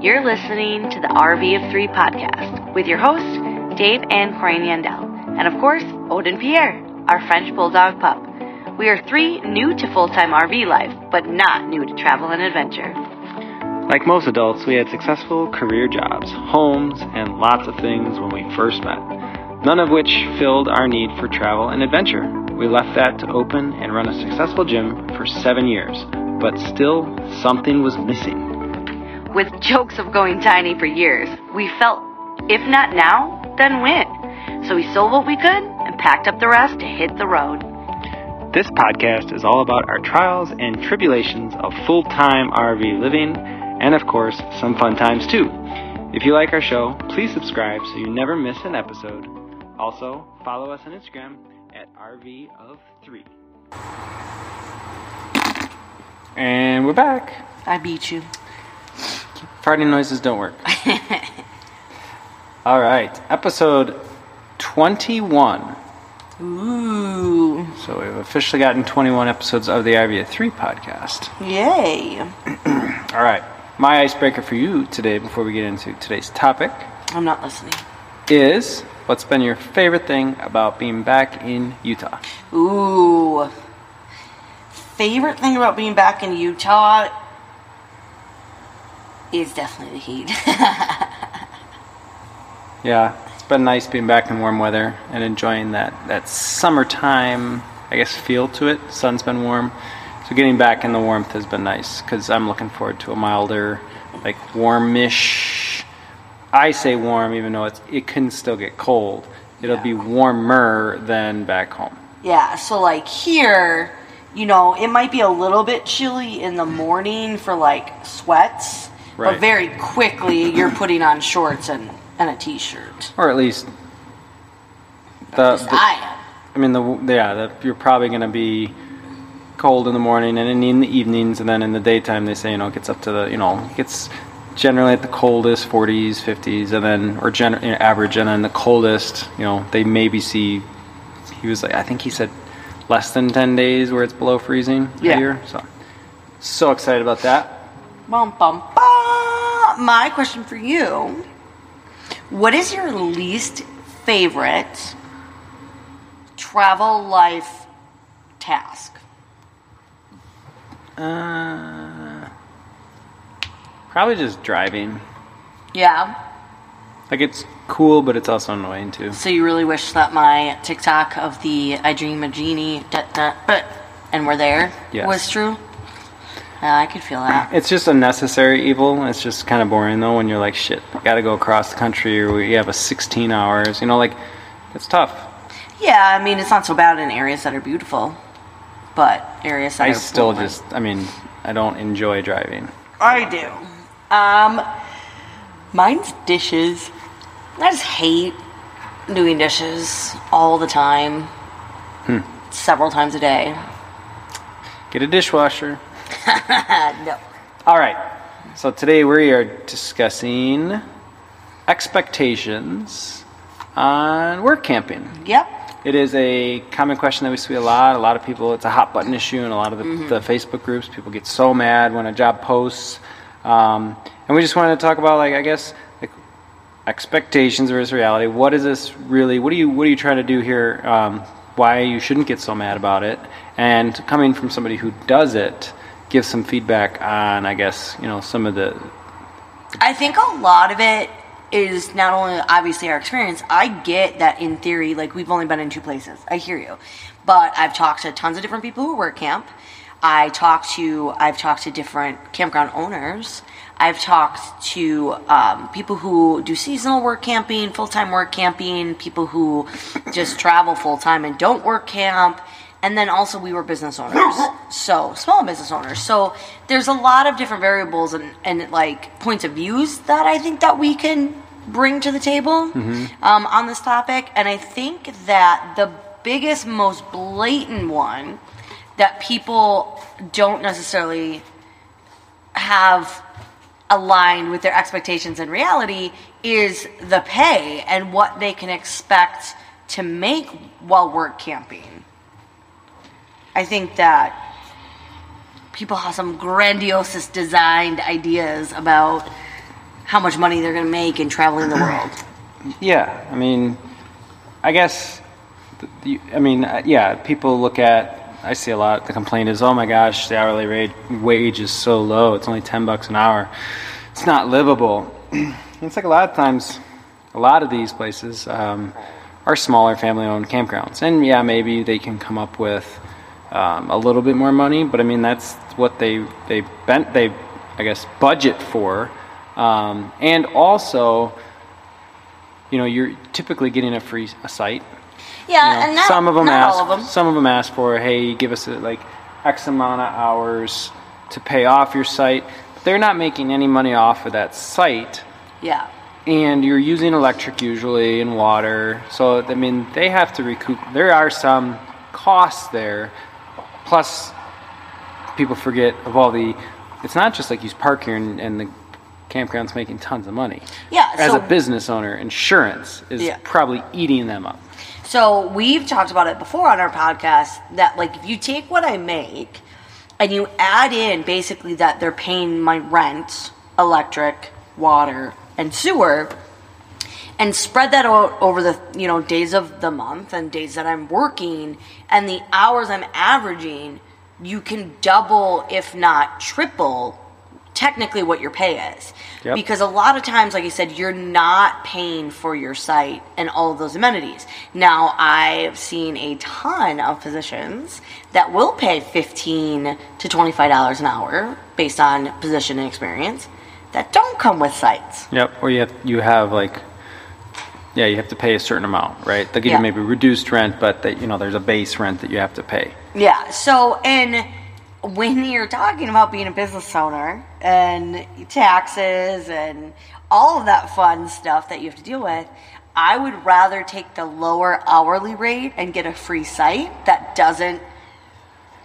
You're listening to the RV of Three podcast with your hosts, Dave and Corian Yandel, and of course, Odin Pierre, our French Bulldog pup. We are three new to full time RV life, but not new to travel and adventure. Like most adults, we had successful career jobs, homes, and lots of things when we first met, none of which filled our need for travel and adventure. We left that to open and run a successful gym for seven years, but still something was missing. With jokes of going tiny for years, we felt, if not now, then when? So we sold what we could and packed up the rest to hit the road. This podcast is all about our trials and tribulations of full time RV living, and of course, some fun times too. If you like our show, please subscribe so you never miss an episode. Also, follow us on Instagram at RV of 3. And we're back. I beat you. Farting noises don't work. All right, episode 21. Ooh. So we've officially gotten 21 episodes of the of 3 podcast. Yay. All right, my icebreaker for you today, before we get into today's topic, I'm not listening. is what's been your favorite thing about being back in Utah? Ooh. Favorite thing about being back in Utah is definitely the heat. Yeah, it's been nice being back in warm weather and enjoying that, that summertime, I guess, feel to it. Sun's been warm. So getting back in the warmth has been nice because I'm looking forward to a milder, like warmish. I say warm even though it's, it can still get cold. It'll Yeah. be warmer than back home. yeah, so like here, you know, it might be a little bit chilly in the morning for like sweats, Right. but very quickly you're putting on shorts and, and a t shirt. Or at least the, the I am. I mean, the yeah, the, you're probably going to be cold in the morning and in, in the evenings, and then in the daytime they say you know it gets up to the you know it gets generally at the coldest 40s, 50s, and then or gen, you know, average, and then the coldest you know they maybe see. He was like I think he said less than 10 days where it's below freezing Yeah. here. So so excited about that. Bum, bum, bum. My question for you What is your least favorite travel life task? Uh, probably just driving. Yeah. Like it's cool, but it's also annoying too. So you really wish that my TikTok of the I dream a genie, da, da, but, and we're there Yes. was true? Yeah, I could feel that. It's just a necessary evil. It's just kind of boring though when you're like, shit, I gotta go across the country or we have a 16 hours. You know, like, it's tough. Yeah, I mean, it's not so bad in areas that are beautiful, but areas that I are still boring. just, I mean, I don't enjoy driving. I do. Um, mine's dishes. I just hate doing dishes all the time, Hmm. several times a day. Get a dishwasher. No. All right. So today we are discussing expectations on work camping. Yep. It is a common question that we see a lot. A lot of people, it's a hot button issue in a lot of the, the Facebook groups. People get so mad when a job posts. Um, and we just wanted to talk about, like, I guess, like expectations versus reality. What is this really? What are you? What are you trying to do here? Um, why you shouldn't get so mad about it? And coming from somebody who does it, give some feedback on, I guess, you know, some of the I think a lot of it is not only obviously our experience. I get that in theory, like we've only been in two places. I hear you, but I've talked to tons of different people who work camp. I talked to I've talked to different campground owners. I've talked to um, people who do seasonal work camping, full time work camping, people who just travel full time and don't work camp. And then also we were business owners, so small business owners. So there's a lot of different variables and, and like points of views that I think that we can bring to the table um, on this topic. And I think that the biggest, most blatant one that people don't necessarily have aligned with their expectations and reality is the pay and what they can expect to make while work camping. I think that people have some grandiose designed ideas about how much money they're going to make in traveling the world. Yeah, I mean, I guess, the, I mean, uh, yeah, people look at. I see a lot. The complaint is, "Oh my gosh, the hourly rate wage is so low. It's only ten bucks an hour. It's not livable." it's like a lot of times, a lot of these places um, are smaller family-owned campgrounds, and yeah, maybe they can come up with um, a little bit more money, but I mean that's what they they bent they, I guess, budget for, um, and also you know, you're typically getting a free a site. Yeah, You know, and not, some of them ask, all of them. some of them ask for, hey, give us uh like X amount of hours to pay off your site. But they're not making any money off of that site, Yeah. and you're using electric usually and water. So I mean, they have to recoup. There are some costs there, plus people forget of all the. It's not just like you park here and, and the campground's making tons of money. Yeah, As so- a business owner, insurance is Yeah. probably eating them up. So we've talked about it before on our podcast that like if you take what I make and you add in basically that they're paying my rent, electric, water, and sewer, and spread that out over the you know days of the month and days that I'm working and the hours I'm averaging, you can double if not triple technically what your pay is. Yep. Because a lot of times like I said you're not paying for your site and all of those amenities. Now, I've seen a ton of positions that will pay 15 to 25 dollars an hour based on position and experience that don't come with sites. Yep. Or you have you have like, yeah, you have to pay a certain amount, right? They give Yeah. you maybe reduced rent, but that you know there's a base rent that you have to pay. Yeah. So, and when you're talking about being a business owner and taxes and all of that fun stuff that you have to deal with, I would rather take the lower hourly rate and get a free site that doesn't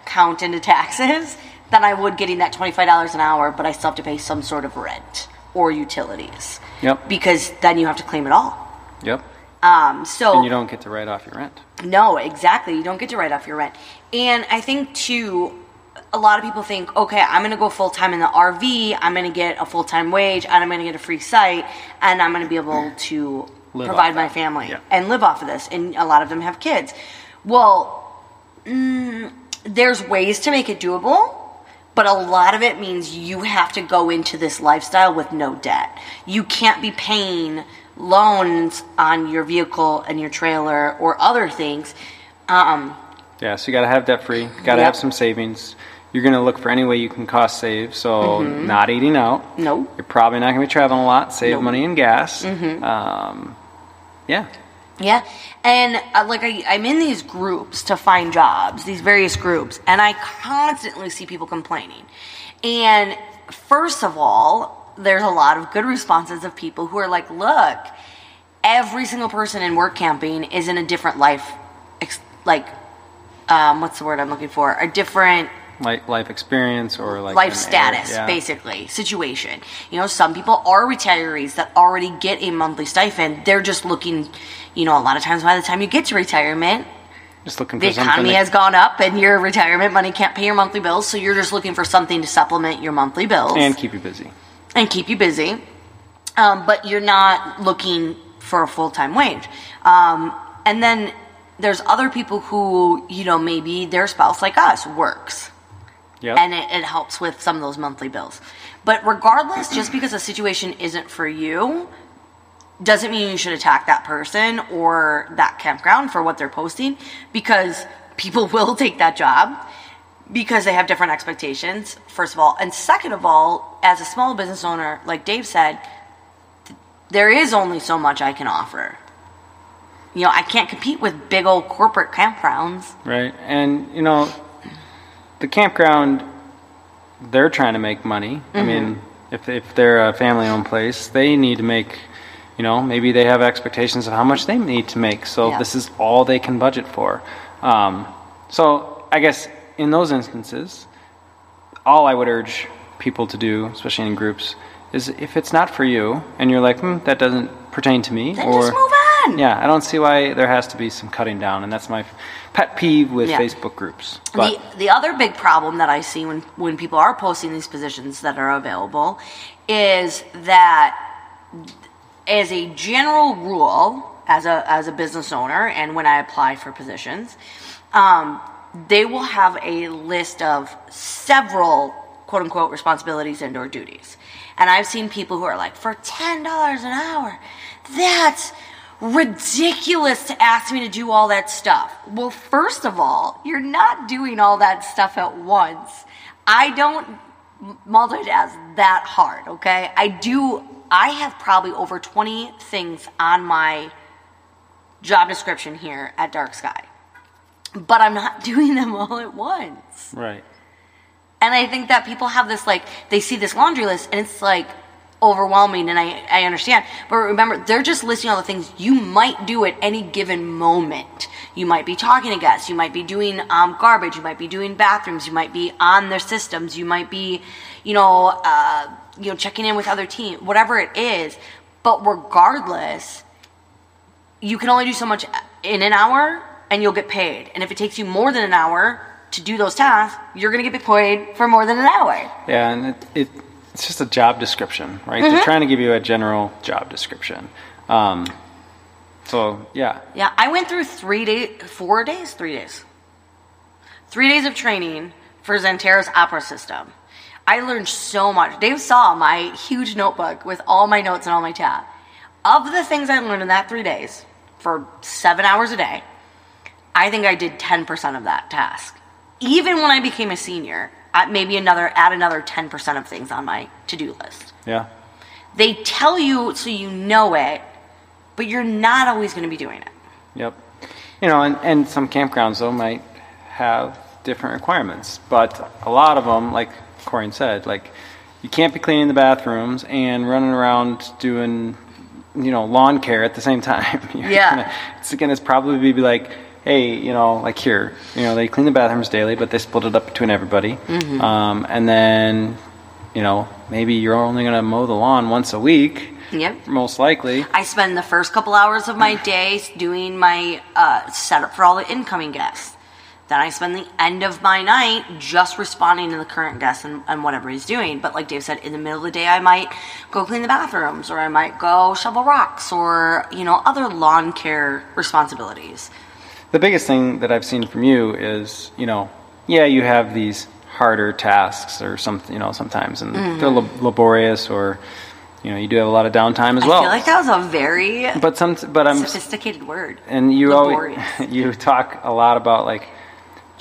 count into taxes than I would getting that $25 an hour, but I still have to pay some sort of rent or utilities. Yep. Because then you have to claim it all. Yep. Um, so And you don't get to write off your rent. no, exactly. You don't get to write off your rent. And I think too, a lot of people think, okay, I'm going to go full time in the RV. I'm going to get a full time wage, and I'm going to get a free site, and I'm going to be able to Live provide my family Yeah. and live off of this. And a lot of them have kids. Well, mm, there's ways to make it doable. But a lot of it means you have to go into this lifestyle with no debt. You can't be paying loans on your vehicle and your trailer or other things. Um, Yeah, so you got to have debt free. Got to Yep. have some savings. You're going to look for any way you can cost save. So not eating out. no. You're probably not going to be traveling a lot. Save Nope. money in gas. Um, yeah. Yeah, and uh, like I, I'm in these groups to find jobs, these various groups, and I constantly see people complaining. And first of all, there's a lot of good responses of people who are like, "Look, every single person in work camping is in a different life, ex- like, um, what's the word I'm looking for? A different Like life experience or like life status, yeah. basically, situation. You know, some people are retirees that already get a monthly stipend. They're just looking, you know, a lot of times by the time you get to retirement, Just looking for the economy has gone up and your retirement money can't pay your monthly bills, so you're just looking for something to supplement your monthly bills and keep you busy. And keep you busy. Um, but you're not looking for a full time wage. Um, and then there's other people who, you know, maybe their spouse, like us, works Yep. and it, it helps with some of those monthly bills. But regardless, just because a situation isn't for you, doesn't mean you should attack that person or that campground for what they're posting because people will take that job because they have different expectations, first of all. And second of all, as a small business owner, like Dave said, th- there is only so much I can offer. You know, I can't compete with big old corporate campgrounds. Right. And, you know, the campground, they're trying to make money. I Mm-hmm. mean, if, if they're a family owned place, they need to make, you know, maybe they have expectations of how much they need to make. So Yeah. this is all they can budget for. Um, so I guess in those instances, all I would urge people to do, especially in groups, is if it's not for you and you're like, hmm, that doesn't pertain to me, Then or just move on. yeah, I don't see why there has to be some cutting down, and that's my pet peeve with Yeah. Facebook groups. But the the other big problem that I see when when people are posting these positions that are available is that as a general rule, as a as a business owner, and when I apply for positions, um, they will have a list of several quote unquote responsibilities and or duties. And I've seen people who are like, for ten dollars an hour, that's ridiculous to ask me to do all that stuff. Well, first of all, you're not doing all that stuff at once. I don't multitask that hard, okay? I do, I have probably over 20 things on my job description here at Dark Sky, but I'm not doing them all at once. Right. And I think that people have this like they see this laundry list and it's like overwhelming and I, I understand. But remember, they're just listing all the things you might do at any given moment. You might be talking to guests, you might be doing um, garbage, you might be doing bathrooms, you might be on their systems, you might be, you know, uh, you know, checking in with other teams, whatever it is. But regardless, you can only do so much in an hour and you'll get paid. And if it takes you more than an hour to do those tasks, you're going to get paid for more than an hour. Yeah, and it, it it's just a job description, right? They're trying to give you a general job description. Um, so yeah, Yeah, I went through three days, four days, three days, three days of training for Zentera's opera system. I learned so much. Dave saw my huge notebook with all my notes and all my tab. Of the things I learned in that three days for seven hours a day, I think I did 10% of that task. Even when I became a senior, maybe another, add another 10% of things on my to do list. yeah, They tell you so you know it, but you're not always going to be doing it. yep. You know, and, and some campgrounds though might have different requirements, but a lot of them, like Corian said, like you can't be cleaning the bathrooms and running around doing, you know, lawn care at the same time. You're Yeah. gonna- it's gonna probably be like, hey, you know, like here, you know, they clean the bathrooms daily, but they split it up between everybody. Um, and then, you know, maybe you're only gonna mow the lawn once a week, Yep. most likely. I spend the first couple hours of my day doing my uh, setup for all the incoming guests. Then I spend the end of my night just responding to the current guest and, and whatever he's doing. But like Dave said, in the middle of the day, I might go clean the bathrooms, or I might go shovel rocks, or you know other lawn care responsibilities. The biggest thing that I've seen from you is, you know, yeah, you have these harder tasks or something, you know, sometimes, and mm-hmm. they're lab- laborious, or you know, you do have a lot of downtime as well. I feel like that was a very but some, but I'm, sophisticated word. and you always, you talk a lot about like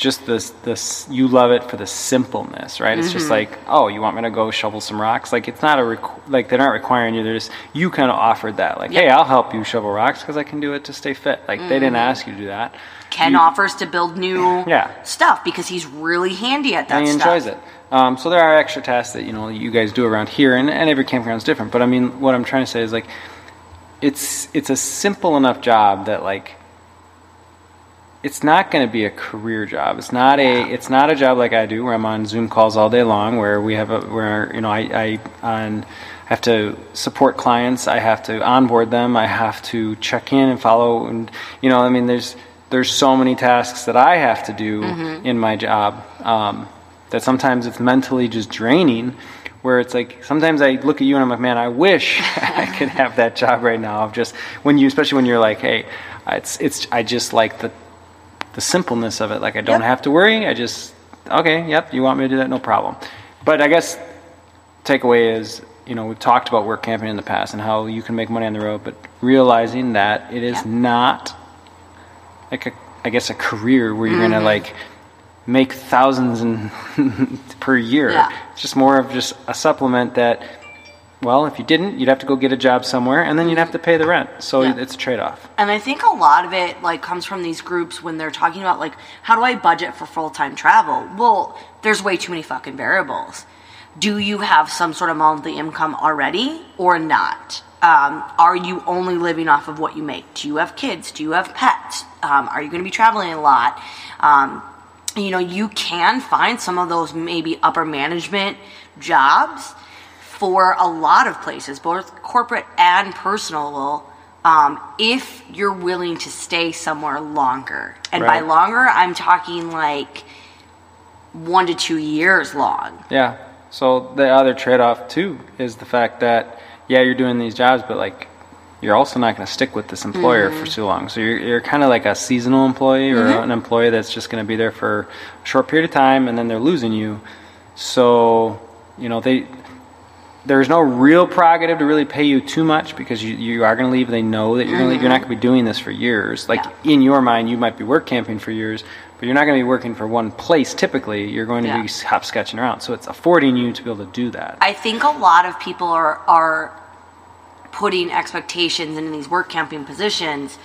just this, this, you love it for the simpleness, right? It's Mm-hmm. just like, oh, you want me to go shovel some rocks? Like, it's not a, requ- like, they're not requiring you. They're just, you kind of offered that. Like, hey, I'll help you shovel rocks because I can do it to stay fit. Like, they didn't Mm-hmm. ask you to do that. Ken You- offers to build new Yeah. stuff because he's really handy at that and he stuff. enjoys it. Um, so there are extra tasks that you know you guys do around here, and, and every campground is different. But I mean, what I'm trying to say is like, it's it's a simple enough job that like, it's not going to be a career job. It's not a it's not a job like I do where I'm on Zoom calls all day long, where we have a where you know I I on have to support clients, I have to onboard them, I have to check in and follow, and you know I mean there's there's so many tasks that I have to do in my job um, that sometimes it's mentally just draining. Where it's like sometimes I look at you and I'm like, man, I wish I could have that job right now. Of just when you, especially when you're like, hey, it's it's I just like the the simpleness of it. Like I don't Yep. have to worry. I just okay, yep, you want me to do that, no problem. But I guess takeaway is, you know, we've talked about work camping in the past and how you can make money on the road, but realizing that it is Yep. not like a I guess a career where you're Mm-hmm. gonna like make thousands and per year. Yeah. It's just more of just a supplement that well, if you didn't, you'd have to go get a job somewhere and then you'd have to pay the rent. So Yeah. it's a trade off. And I think a lot of it like comes from these groups when they're talking about like how do I budget for full time travel? Well, there's way too many fucking variables. Do you have some sort of monthly income already or not? Um, are you only living off of what you make? Do you have kids? Do you have pets? Um, are you going to be traveling a lot? Um, you know, you can find some of those maybe upper management jobs for a lot of places, both corporate and personal, um, if you're willing to stay somewhere longer. And by longer, I'm talking like one to two years long. Yeah. So the other trade-off too is the fact that yeah, you're doing these jobs, but like you're also not going to stick with this employer for too long. So you're, you're kind of like a seasonal employee or an employee that's just going to be there for a short period of time and then they're losing you. So, you know, they there's no real prerogative to really pay you too much because you, you are going to leave. They know that you're going to leave you're not going to be mm-hmm. doing this for years. Like Yeah. in your mind, you might be work camping for years, but you're not going to be working for one place. Typically, you're going to Yeah. be hopscotching around. So it's affording you to be able to do that. I think a lot of people are are putting expectations into these work camping positions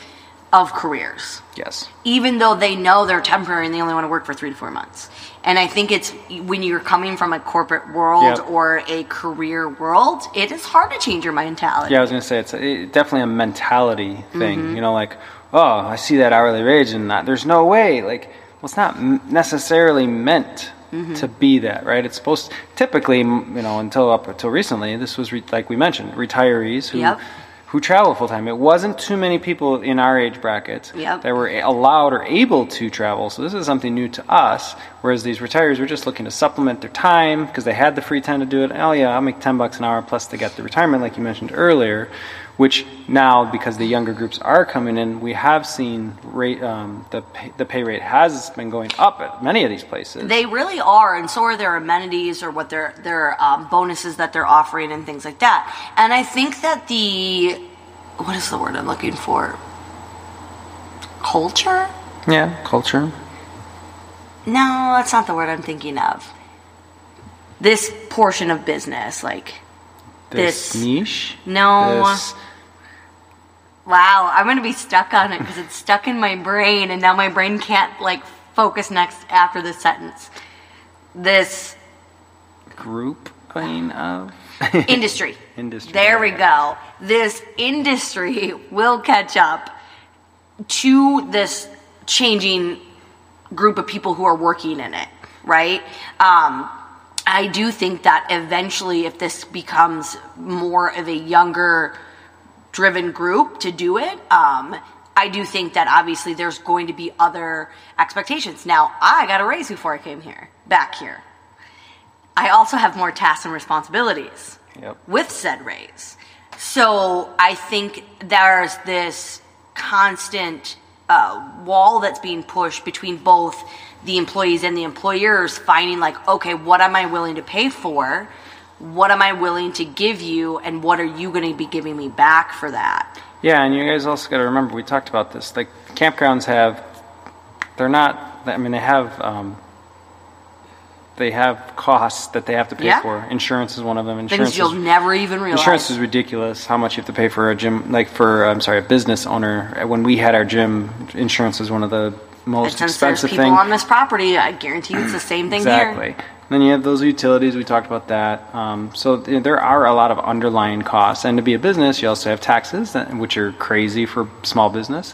of careers, yes. even though they know they're temporary and they only want to work for three to four months. And I think it's when you're coming from a corporate world Yep. or a career world, it is hard to change your mentality. Yeah, I was going to say it's it, definitely a mentality thing. Mm-hmm. You know, like oh, I see that hourly wage and that, there's no way. Like, well, it's not necessarily meant Mm-hmm. to be that, right? It's supposed typically, you know, until up until recently, this was re- like we mentioned, retirees who. Yep. Who travel full time? It wasn't too many people in our age brackets Yep. that were allowed or able to travel. So this is something new to us. Whereas these retirees were just looking to supplement their time because they had the free time to do it. Oh yeah, I'll make ten bucks an hour plus they get the retirement, like you mentioned earlier. Which now, because the younger groups are coming in, we have seen rate um, the pay, the pay rate has been going up at many of these places. They really are, and so are their amenities or what their their um, bonuses that they're offering and things like that. And I think that the what is the word I'm looking for? Culture? yeah, culture. No, that's not the word I'm thinking of. This portion of business, like This, This- niche. No. This, wow, I'm gonna be stuck on it because it's stuck in my brain, and now my brain can't like focus next after this sentence. This group of industry. Industry, There we go. This industry will catch up to this changing group of people who are working in it, right? Um, I do think that eventually, if this becomes more of a younger driven group to do it, um, I do think that obviously there's going to be other expectations. Now, I got a raise before I came here, back here. I also have more tasks and responsibilities Yep. with said raise. So I think there's this constant uh, wall that's being pushed between both the employees and the employers, finding like, okay, what am I willing to pay for? What am I willing to give you? And what are you going to be giving me back for that? Yeah, and you guys also got to remember we talked about this. Like campgrounds have, they're not. I mean, they have. Um, they have costs that they have to pay Yeah. for. Insurance is one of them. Insurance Things you'll is, never even realize. insurance is ridiculous. How much you have to pay for a gym? Like for I'm sorry, a business owner. When we had our gym, insurance is one of the most expensive people on this property, I guarantee you it's the same thing Exactly. here. Then you have those utilities. We talked about that. Um, so th- there are a lot of underlying costs, and to be a business, you also have taxes, which are crazy for small business.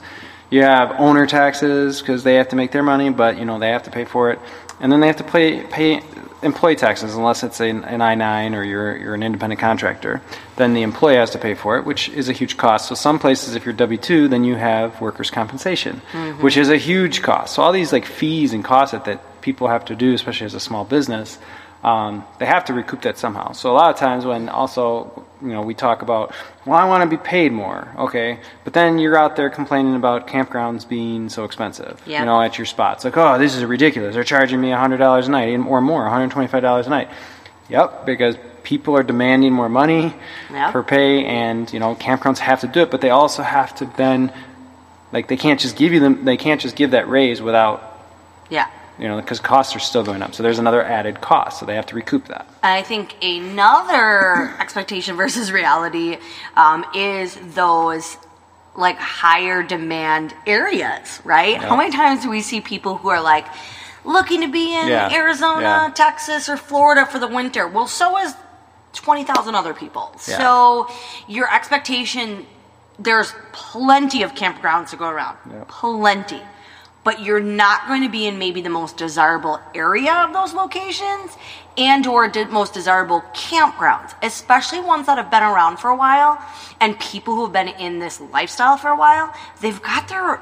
You have owner taxes because they have to make their money, but you know they have to pay for it, and then they have to pay pay employee taxes unless it's an, an I nine or you're you're an independent contractor. Then the employee has to pay for it, which is a huge cost. So some places, if you're W two, then you have workers' compensation, mm-hmm. which is a huge cost. So all these like fees and costs that, that people have to do, especially as a small business, um, they have to recoup that somehow. So a lot of times when also, you know, we talk about, well, I want to be paid more, okay, but then you're out there complaining about campgrounds being so expensive, Yep. you know, at your spots. Like, oh, this is ridiculous. They're charging me $100 a night or more, $125 a night. Yep, because people are demanding more money Yep. per pay, and you know, campgrounds have to do it, but they also have to then, like, they can't just give you them. They can't just give that raise without Yeah. You know, because costs are still going up. So there's another added cost. So they have to recoup that. I think another expectation versus reality um, is those like higher demand areas, right? How many times do we see people who are like looking to be in Yeah, Arizona, yeah. Texas, or Florida for the winter? Well, so is 20,000 other people. Yeah. So your expectation, there's plenty of campgrounds to go around. Plenty. But you're not going to be in maybe the most desirable area of those locations and or de- most desirable campgrounds, especially ones that have been around for a while and people who have been in this lifestyle for a while, they've got their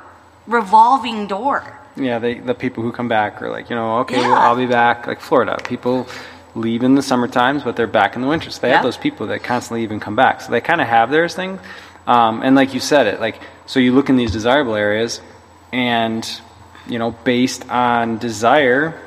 revolving door. Yeah, they, the people who come back are like, you know, okay, Yeah. well, I'll be back. Like Florida, people leave in the summer times, but they're back in the winter. So they Yeah. have those people that constantly even come back. So they kind of have theirs thing. Um, and like you said it, like so you look in these desirable areas, and you know based on desire,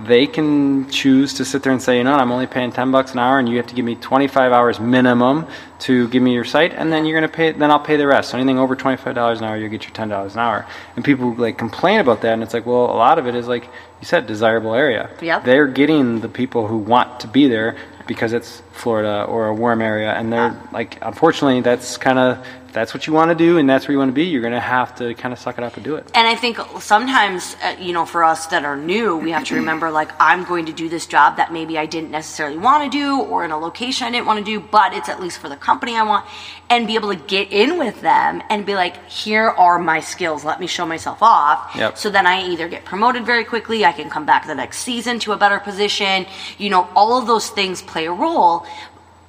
they can choose to sit there and say, you know, I'm only paying ten bucks an hour, and you have to give me 25 hours minimum to give me your site, and then you're gonna pay. Then I'll pay the rest. So anything over 25 dollars an hour, you get your 10 dollars an hour. And people like complain about that, and it's like, well, a lot of it is like you said, desirable area. Yep. They're getting the people who want to be there because it's Florida or a warm area, and they're like, unfortunately, that's kind of that's what you want to do, and that's where you want to be. You're gonna have to kind of suck it up and do it. And I think sometimes, uh, you know, for us that are new, we have to remember like, I'm going to do this job that maybe I didn't necessarily want to do, or in a location I didn't want to do, but it's at least for the company I want, and be able to get in with them and be like, here are my skills. Let me show myself off. Yep. So then I either get promoted very quickly, I can come back the next season to a better position. You know, all of those things play a role.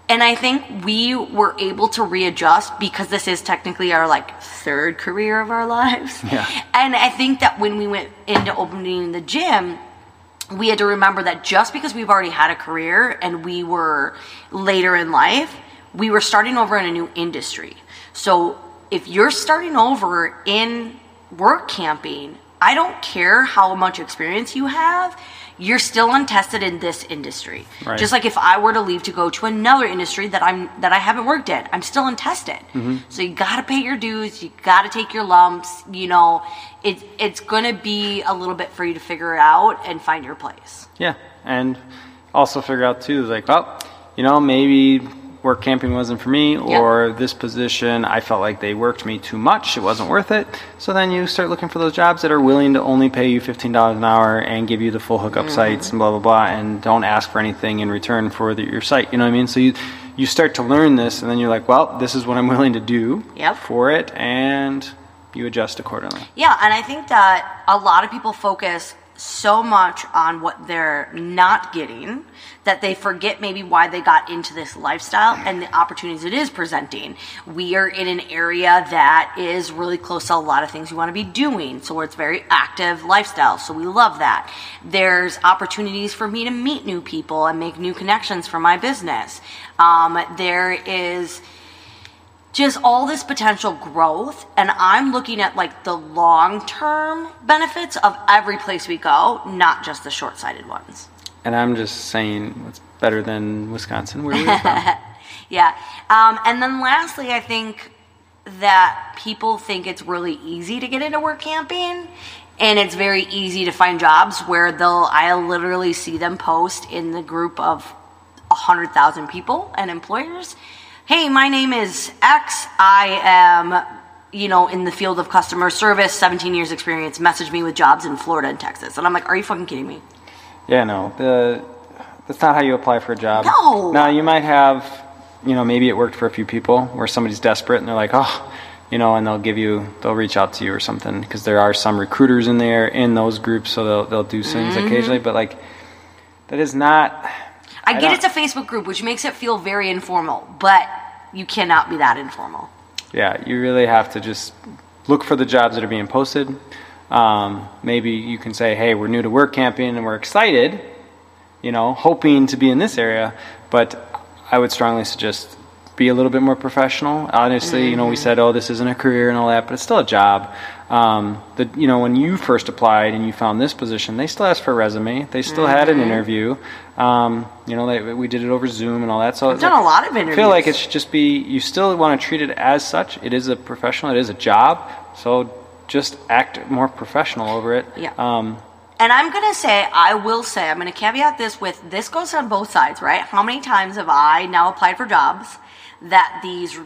And I think we were able to readjust because this is technically our like third career of our lives. Yeah. And I think that when we went into opening the gym, we had to remember that just because we've already had a career and we were later in life, we were starting over in a new industry. So if you're starting over in work camping, I don't care how much experience you have, you're still untested in this industry. Right. Just like if I were to leave to go to another industry that I'm that I haven't worked in, I'm still untested. Mm-hmm. So you got to pay your dues, you got to take your lumps, you know, it it's going to be a little bit for you to figure it out and find your place. Yeah, and also figure out too, like, well, you know, maybe work camping wasn't for me, or this position I felt like they worked me too much; it wasn't worth it. So then you start looking for those jobs that are willing to only pay you fifteen dollars an hour and give you the full hookup mm-hmm. sites and blah blah blah, and don't ask for anything in return for the, your site. You know what I mean? So you you start to learn this, and then you're like, well, this is what I'm willing to do Yep. for it, and you adjust accordingly. Yeah, and I think that a lot of people focus so much on what they're not getting that they forget maybe why they got into this lifestyle and the opportunities it is presenting. We are in an area that is really close to a lot of things you want to be doing, so it's very active lifestyle. So we love that. There's opportunities for me to meet new people and make new connections for my business. Um, there is just all this potential growth and i'm looking at like the long term benefits of every place we go not just the short sighted ones And I'm just saying, it's better than Wisconsin, where we're from. yeah um, and then lastly i think that people think it's really easy to get into work camping and it's very easy to find jobs where they'll i literally see them post in the group of 100000 people and employers hey my name is x i am you know in the field of customer service 17 years experience message me with jobs in florida and texas and i'm like are you fucking kidding me Yeah, no, the that's not how you apply for a job. No. Now you might have, you know, maybe it worked for a few people where somebody's desperate and they're like, oh, you know, and they'll give you, they'll reach out to you or something because there are some recruiters in there in those groups, so they'll they'll do things mm-hmm. occasionally. But like, that is not. I, I get it's a facebook group which makes it feel very informal but you cannot be that informal Yeah, you really have to just look for the jobs that are being posted. Um, maybe you can say, hey, we're new to work camping and we're excited, you know, hoping to be in this area. But I would strongly suggest be a little bit more professional. Honestly, you know, we said, oh, this isn't a career and all that, but it's still a job. Um, the, you know, when you first applied and you found this position, they still asked for a resume. They still had an interview. Um, you know, they, we did it over Zoom and all that. So I've done a lot of I feel like it should just be you still want to treat it as such. It is a professional. It is a job. So just act more professional over it. Yeah. Um, And I'm going to say, I will say, I'm going to caveat this with this goes on both sides, right? How many times have I now applied for jobs that these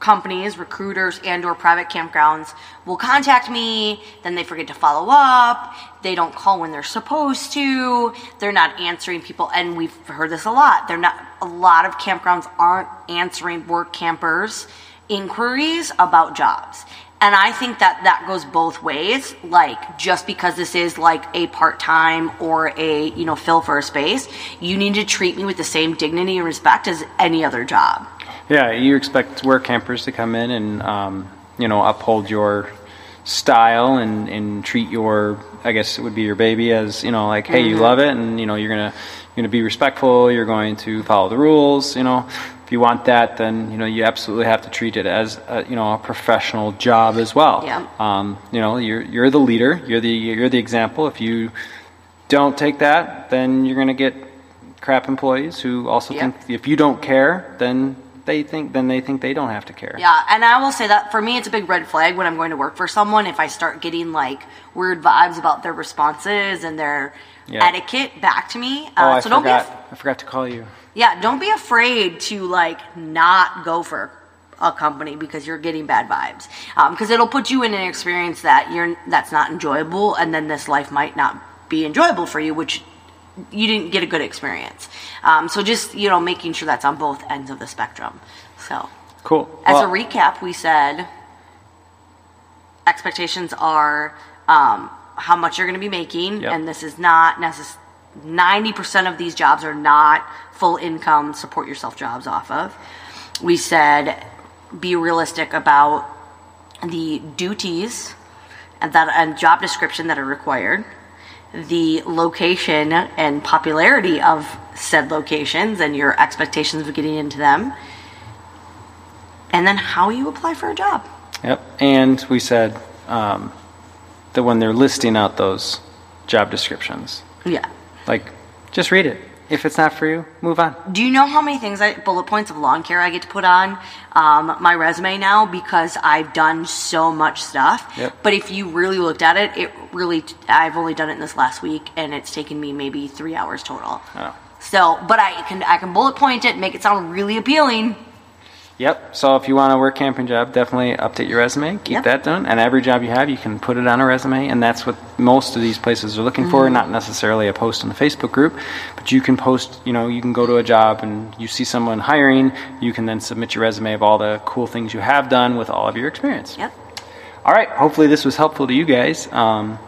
companies, recruiters, and or private campgrounds will contact me, then they forget to follow up, they don't call when they're supposed to, they're not answering people, and we've heard this a lot. They're not, a lot of campgrounds aren't answering work campers inquiries about jobs. And I think that that goes both ways. Like, just because this is like a part time or a, you know, fill for a space, you need to treat me with the same dignity and respect as any other job. Yeah, you expect work campers to come in and um, you know uphold your style and, and treat your I guess it would be your baby as you know like hey you love it and you know you're gonna you're gonna be respectful you're going to follow the rules you know if you want that then you know you absolutely have to treat it as a, you know a professional job as well Yeah. um, you know you're you're the leader you're the you're the example if you don't take that then you're gonna get crap employees who also Yeah. think if you don't care then they think then they think they don't have to care Yeah, and I will say that for me, it's a big red flag when I'm going to work for someone if I start getting like weird vibes about their responses and their Yeah. etiquette back to me. Uh, oh I so don't forgot be, af- I forgot to call you yeah, don't be afraid to like not go for a company because you're getting bad vibes. Because it'll put you in an experience that you're that's not enjoyable, and then this life might not be enjoyable for you, which you didn't get a good experience. Um, so just you know making sure that's on both ends of the spectrum. So. cool As Well, a recap, we said expectations are um, how much you're going to be making, Yep. and this is not necessarily. 90% of these jobs are not full income support yourself jobs off of. We said be realistic about the duties and that and job description that are required, the location and popularity of said locations and your expectations of getting into them, and then how you apply for a job. Yep. And we said um, that when they're listing out those job descriptions, Yeah. like just read it. If it's not for you, move on. Do you know how many things I bullet points of lawn care I get to put on um, my resume now because I've done so much stuff. Yep. But if you really looked at it, it really I've only done it in this last week, and it's taken me maybe three hours total. Oh. So, but I can I can bullet point it, make it sound really appealing. Yep. So if you want to work camping job, definitely update your resume. Keep Yep. that done. And every job you have, you can put it on a resume. And that's what most of these places are looking Mm-hmm. for. Not necessarily a post in the Facebook group, but you can post. You know, you can go to a job and you see someone hiring. You can then submit your resume of all the cool things you have done with all of your experience. Yep. All right. Hopefully this was helpful to you guys. Um,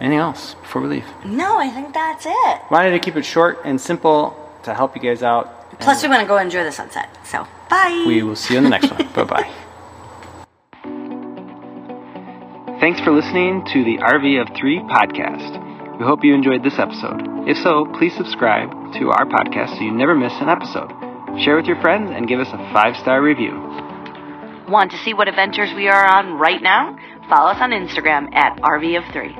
anything else before we leave? No, I think that's it. Wanted to keep it short and simple to help you guys out. Plus, we want to go enjoy the sunset. So, bye. We will see you in the next one. Bye bye. Thanks for listening to the RV of Three podcast. We hope you enjoyed this episode. If so, please subscribe to our podcast so you never miss an episode. Share with your friends and give us a five star review. Want to see what adventures we are on right now? Follow us on Instagram at RV of Three.